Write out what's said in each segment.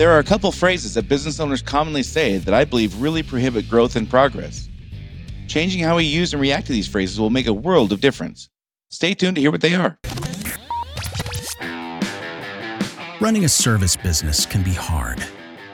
There are a couple phrases that business owners commonly say that I believe really prohibit growth and progress. Changing how we use and react to these phrases will make a world of difference. Stay tuned to hear what they are. Running a service business can be hard.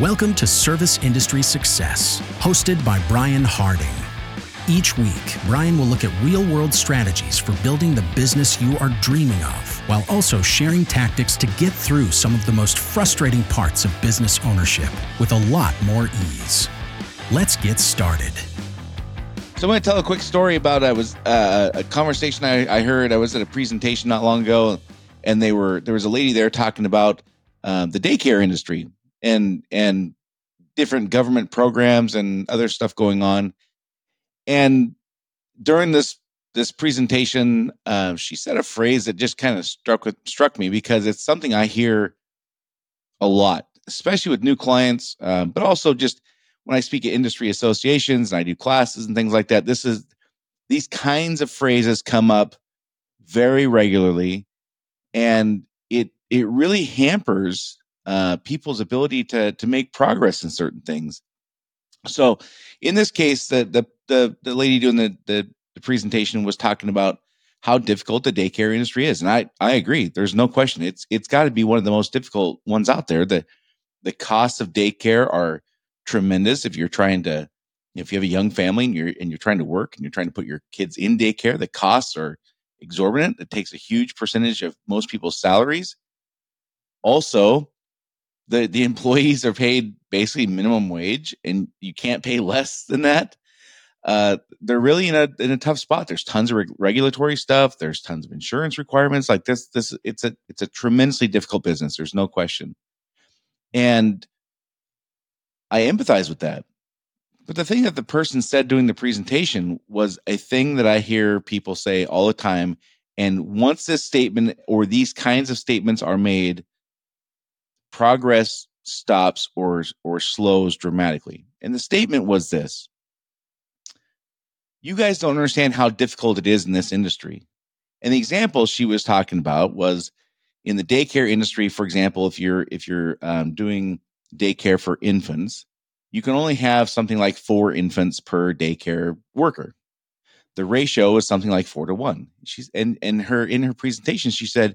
Welcome to Service Industry Success, hosted by Brian Harding. Each week, Brian will look at real world strategies for building the business you are dreaming of, while also sharing tactics to get through some of the most frustrating parts of business ownership with a lot more ease. Let's get started. So I'm going to tell a quick story about I was uh, a conversation I, I, heard. I was at a presentation not long ago, and they were there was a lady there talking about uh, the daycare industry and and different government programs and other stuff going on. And during this this presentation, uh, she said a phrase that just kind of struck struck me because it's something I hear a lot, especially with new clients, uh, but also just when I speak at industry associations and I do classes and things like that. This is these kinds of phrases come up very regularly, and it it really hampers uh, people's ability to to make progress in certain things. So, in this case, the the the, the lady doing the, the the presentation was talking about how difficult the daycare industry is, and I I agree. There's no question. It's it's got to be one of the most difficult ones out there. The the costs of daycare are tremendous if you're trying to if you have a young family and you're and you're trying to work and you're trying to put your kids in daycare the costs are exorbitant it takes a huge percentage of most people's salaries also the the employees are paid basically minimum wage and you can't pay less than that. Uh, they're really in a in a tough spot. There's tons of reg- regulatory stuff. There's tons of insurance requirements. Like this this it's a it's a tremendously difficult business. There's no question. And i empathize with that. But the thing that the person said during the presentation was a thing that i hear people say all the time. And once this statement or these kinds of statements are made progress stops or or slows dramatically. And the statement was this. You guys don't understand how difficult it is in this industry. And the example she was talking about was in the daycare industry, for example, if you're if you're um, doing daycare for infants, you can only have something like four infants per daycare worker. The ratio is something like four to one. She's and and her in her presentation, she said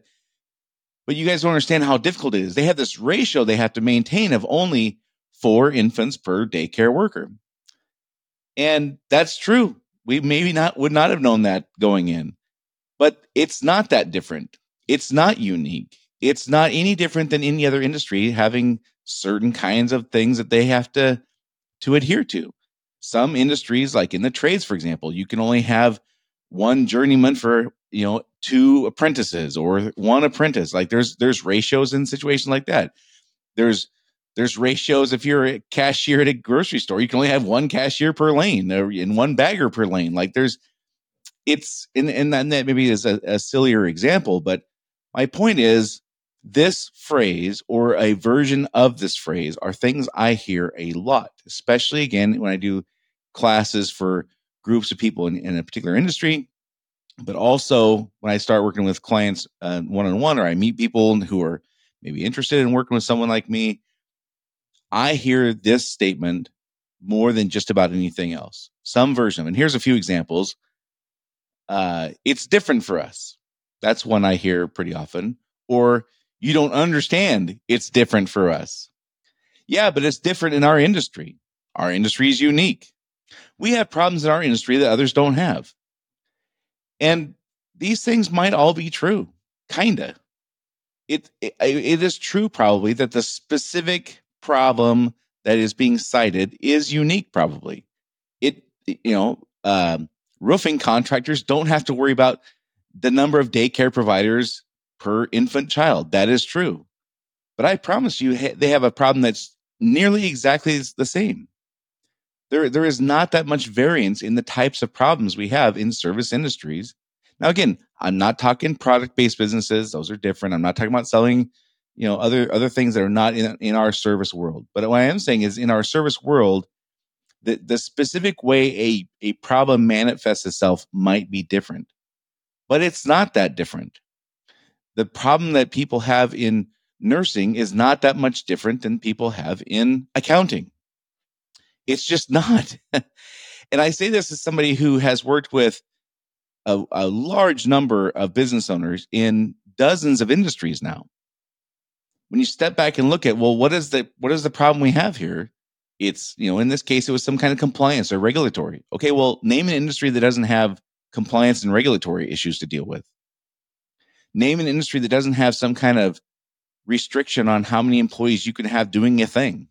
but you guys don't understand how difficult it is. They have this ratio they have to maintain of only four infants per daycare worker. And that's true. We maybe not would not have known that going in. But it's not that different. It's not unique. It's not any different than any other industry having certain kinds of things that they have to to adhere to. Some industries like in the trades for example, you can only have one journeyman for you know two apprentices or one apprentice like there's there's ratios in situations like that. There's there's ratios if you're a cashier at a grocery store you can only have one cashier per lane in one bagger per lane like there's it's and, and that maybe is a, a sillier example but my point is this phrase or a version of this phrase are things i hear a lot especially again when i do classes for groups of people in, in a particular industry but also when I start working with clients one on one, or I meet people who are maybe interested in working with someone like me, I hear this statement more than just about anything else. Some version of, and here's a few examples. Uh, it's different for us. That's one I hear pretty often. Or you don't understand. It's different for us. Yeah, but it's different in our industry. Our industry is unique. We have problems in our industry that others don't have. And these things might all be true, kinda. It, it it is true probably that the specific problem that is being cited is unique. Probably, it you know um, roofing contractors don't have to worry about the number of daycare providers per infant child. That is true, but I promise you, they have a problem that's nearly exactly the same. There, there is not that much variance in the types of problems we have in service industries. Now, again, I'm not talking product based businesses; those are different. I'm not talking about selling, you know, other other things that are not in in our service world. But what I am saying is, in our service world, the the specific way a a problem manifests itself might be different, but it's not that different. The problem that people have in nursing is not that much different than people have in accounting. It's just not. and I say this as somebody who has worked with a, a, large number of business owners in dozens of industries now. When you step back and look at, well, what is the what is the problem we have here? It's, you know, in this case, it was some kind of compliance or regulatory. Okay, well, name an industry that doesn't have compliance and regulatory issues to deal with. Name an industry that doesn't have some kind of restriction on how many employees you can have doing a thing,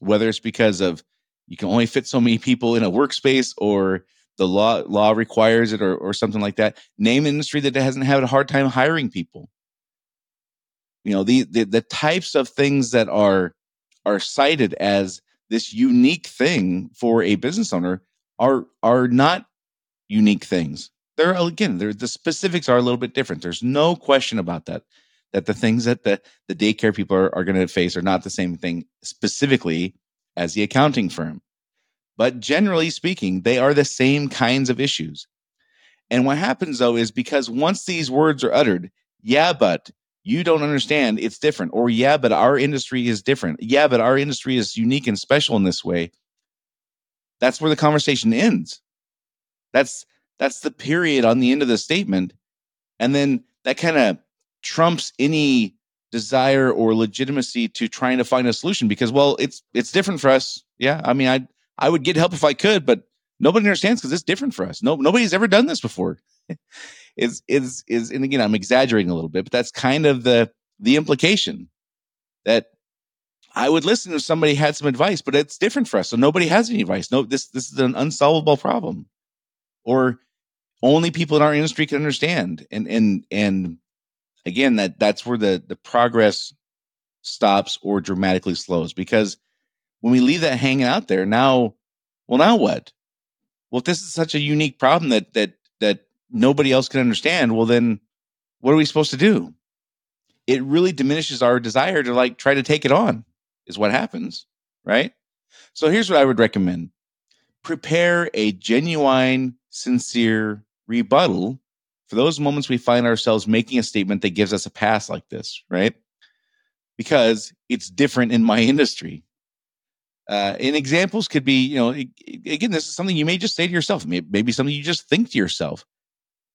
whether it's because of you can only fit so many people in a workspace or the law law requires it or, or something like that. Name an industry that hasn't had a hard time hiring people. You know, the, the the types of things that are are cited as this unique thing for a business owner are are not unique things. They're again, they're the specifics are a little bit different. There's no question about that that the things that the, the daycare people are, are going to face are not the same thing specifically as the accounting firm. But generally speaking, they are the same kinds of issues. And what happens though is because once these words are uttered, yeah, but you don't understand, it's different. Or yeah, but our industry is different. Yeah, but our industry is unique and special in this way. That's where the conversation ends. That's that's the period on the end of the statement. And then that kind of trumps any desire or legitimacy to trying to find a solution because well it's it's different for us. Yeah i mean i i would get help if i could but nobody understands because it's different for us. No nobody's ever done this before. Is is is and again i'm exaggerating a little bit but that's kind of the the implication that i would listen if somebody had some advice but it's different for us. So nobody has any advice. No this this is an unsolvable problem or only people in our industry can understand. And and and again that that's where the the progress stops or dramatically slows because when we leave that hanging out there now well now what? Well if this is such a unique problem that that that nobody else can understand. Well then what are we supposed to do? It really diminishes our desire to like try to take it on is what happens right? So here's what i would recommend. Prepare a genuine sincere rebuttal for those moments we find ourselves making a statement that gives us a pass like this, right? Because it's different in my industry. Uh, and examples could be, you know, again, this is something you may just say to yourself, maybe something you just think to yourself.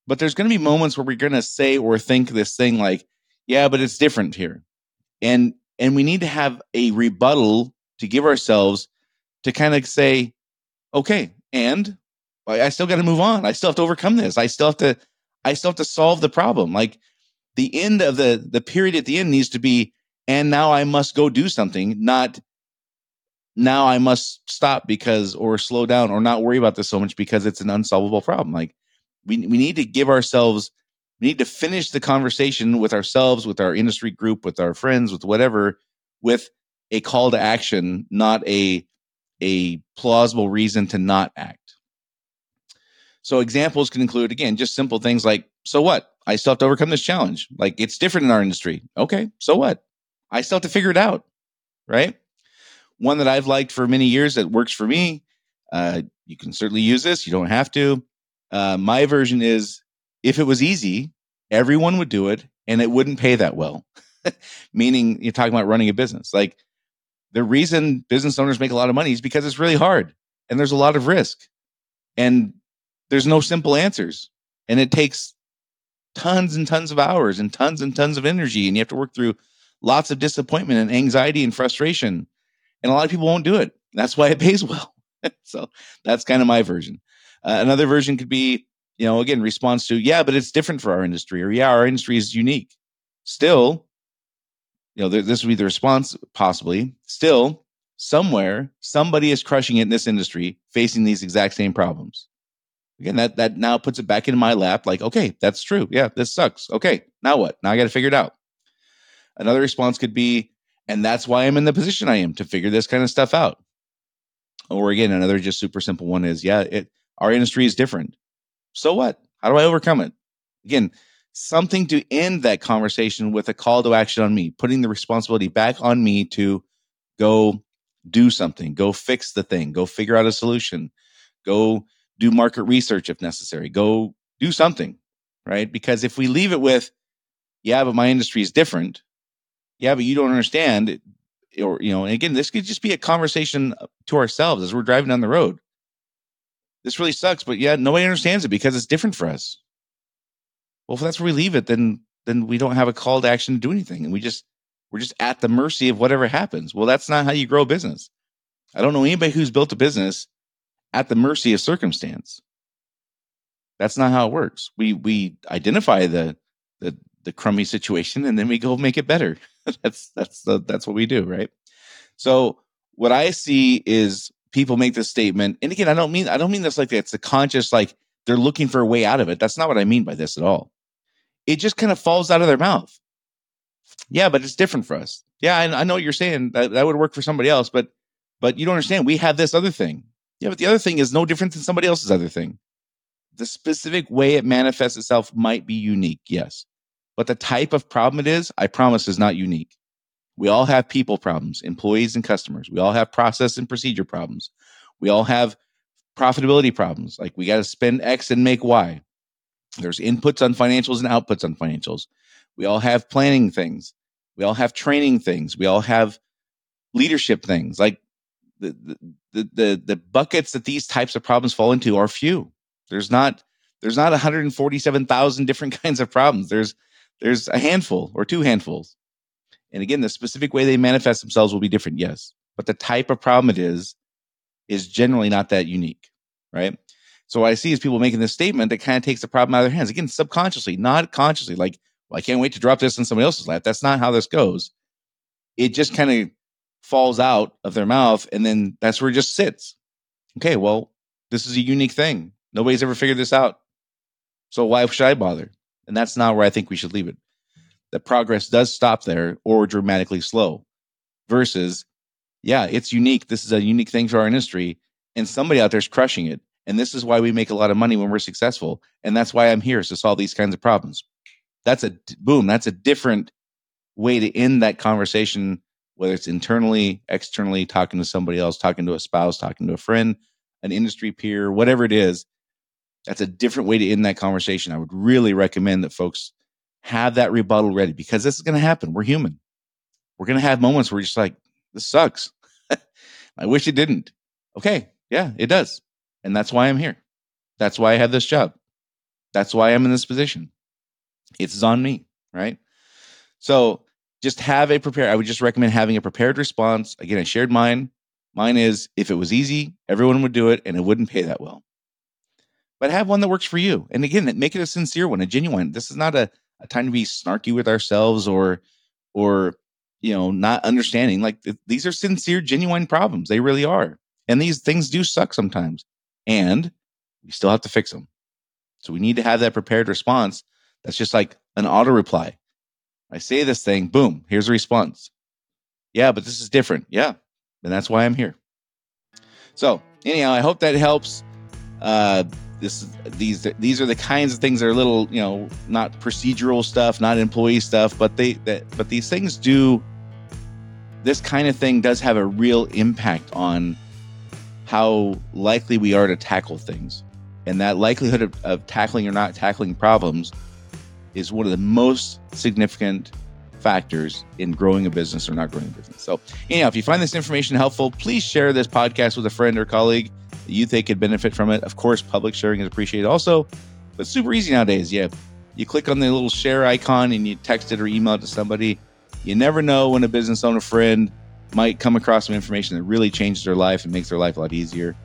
But there's going to be moments where we're going to say or think this thing like, yeah, but it's different here. And and we need to have a rebuttal to give ourselves to kind of say, okay, and I still got to move on. I still have to overcome this. I still have to I still have to solve the problem. Like the end of the the period at the end needs to be, and now I must go do something, not now I must stop because or slow down or not worry about this so much because it's an unsolvable problem. Like we we need to give ourselves we need to finish the conversation with ourselves, with our industry group, with our friends, with whatever, with a call to action, not a a plausible reason to not act. So examples can include again just simple things like so what? I still have to overcome this challenge. Like it's different in our industry. Okay, so what? I still have to figure it out, right? One that I've liked for many years that works for me. Uh, you can certainly use this. You don't have to. Uh, my version is if it was easy, everyone would do it, and it wouldn't pay that well. Meaning, you're talking about running a business. Like the reason business owners make a lot of money is because it's really hard and there's a lot of risk. And there's no simple answers. And it takes tons and tons of hours and tons and tons of energy and you have to work through lots of disappointment and anxiety and frustration. And a lot of people won't do it. That's why it pays well. So that's kind of my version. Uh, another version could be you know again response to yeah but it's different for our industry or yeah our industry is unique. Still you know this would be the response possibly. Still somewhere somebody is crushing it in this industry facing these exact same problems again that that now puts it back in my lap like okay that's true yeah this sucks okay now what now i got to figure it out another response could be And that's why I'm in the position I am to figure this kind of stuff out. Or again, another just super simple one is yeah, it our industry is different. So what? How do I overcome it? Again, something to end that conversation with a call to action on me, putting the responsibility back on me to go do something, go fix the thing, go figure out a solution, go do market research if necessary, go do something, right? Because if we leave it with, yeah, but my industry is different, yeah, but you don't understand, or, you know, and again, this could just be a conversation to ourselves as we're driving down the road. This really sucks, but yeah, nobody understands it because it's different for us. Well, if that's where we leave it, then then we don't have a call to action to do anything, and we just we're just at the mercy of whatever happens. Well, that's not how you grow a business. I don't know anybody who's built a business at the mercy of circumstance. That's not how it works. We we identify the the the crummy situation and then we go make it better. that's that's the, that's what we do, right? So what I see is people make this statement, and again, I don't mean I don't mean this like it's a conscious like they're looking for a way out of it. That's not what I mean by this at all. It just kind of falls out of their mouth. Yeah, but it's different for us. Yeah, I, I know what you're saying. That, that would work for somebody else, but but you don't understand. We have this other thing. Yeah, but the other thing is no different than somebody else's other thing. The specific way it manifests itself might be unique, yes. But the type of problem it is, I promise, is not unique. We all have people problems, employees and customers. We all have process and procedure problems. We all have profitability problems. Like we got to spend X and make Y. There's inputs on financials and outputs on financials. We all have planning things. We all have training things. We all have leadership things. Like the, the the buckets that these types of problems fall into are few. There's not there's not 147,000 different kinds of problems. There's there's a handful or two handfuls. And again, the specific way they manifest themselves will be different, yes. But the type of problem it is is generally not that unique, right? So what I see is people making this statement that kind of takes the problem out of their hands. Again, subconsciously, not consciously, like, well, I can't wait to drop this in somebody else's lap. That's not how this goes. It just kind of falls out of their mouth and then that's where it just sits. Okay, well, this is a unique thing. Nobody's ever figured this out. So why should I bother? And that's not where I think we should leave it. That progress does stop there or dramatically slow versus, yeah, it's unique. This is a unique thing for our industry and somebody out there is crushing it. And this is why we make a lot of money when we're successful. And that's why I'm here is to solve these kinds of problems. That's a boom. That's a different way to end that conversation whether it's internally, externally, talking to somebody else, talking to a spouse, talking to a friend, an industry peer, whatever it is, that's a different way to end that conversation. I would really recommend that folks have that rebuttal ready because this is going to happen. We're human. We're going to have moments where you're just like, this sucks. I wish it didn't. Okay. Yeah, it does. And that's why I'm here. That's why I have this job. That's why I'm in this position. It's on me. Right. So just have a prepared. I would just recommend having a prepared response. Again, I shared mine. Mine is if it was easy, everyone would do it and it wouldn't pay that well. But have one that works for you. And again, make it a sincere one, a genuine. This is not a, a time to be snarky with ourselves or or you know, not understanding. Like th- these are sincere, genuine problems. They really are. And these things do suck sometimes. And we still have to fix them. So we need to have that prepared response that's just like an auto reply. I say this thing, boom, here's a response. Yeah, but this is different. Yeah. And that's why I'm here. So, anyhow, I hope that helps. Uh, this these these are the kinds of things that are little, you know, not procedural stuff, not employee stuff, but they that but these things do this kind of thing does have a real impact on how likely we are to tackle things. And that likelihood of, of tackling or not tackling problems is one of the most significant factors in growing a business or not growing a business. So, anyhow, if you find this information helpful, please share this podcast with a friend or colleague that you think could benefit from it. Of course, public sharing is appreciated also, but super easy nowadays. Yeah, you click on the little share icon and you text it or email it to somebody. You never know when a business owner friend might come across some information that really changes their life and makes their life a lot easier.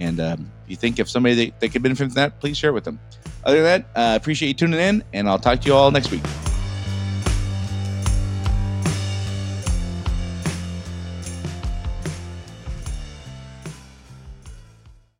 And um, if you think if somebody that, that could benefit from that, please share it with them. Other than that, uh, appreciate you tuning in, and I'll talk to you all next week.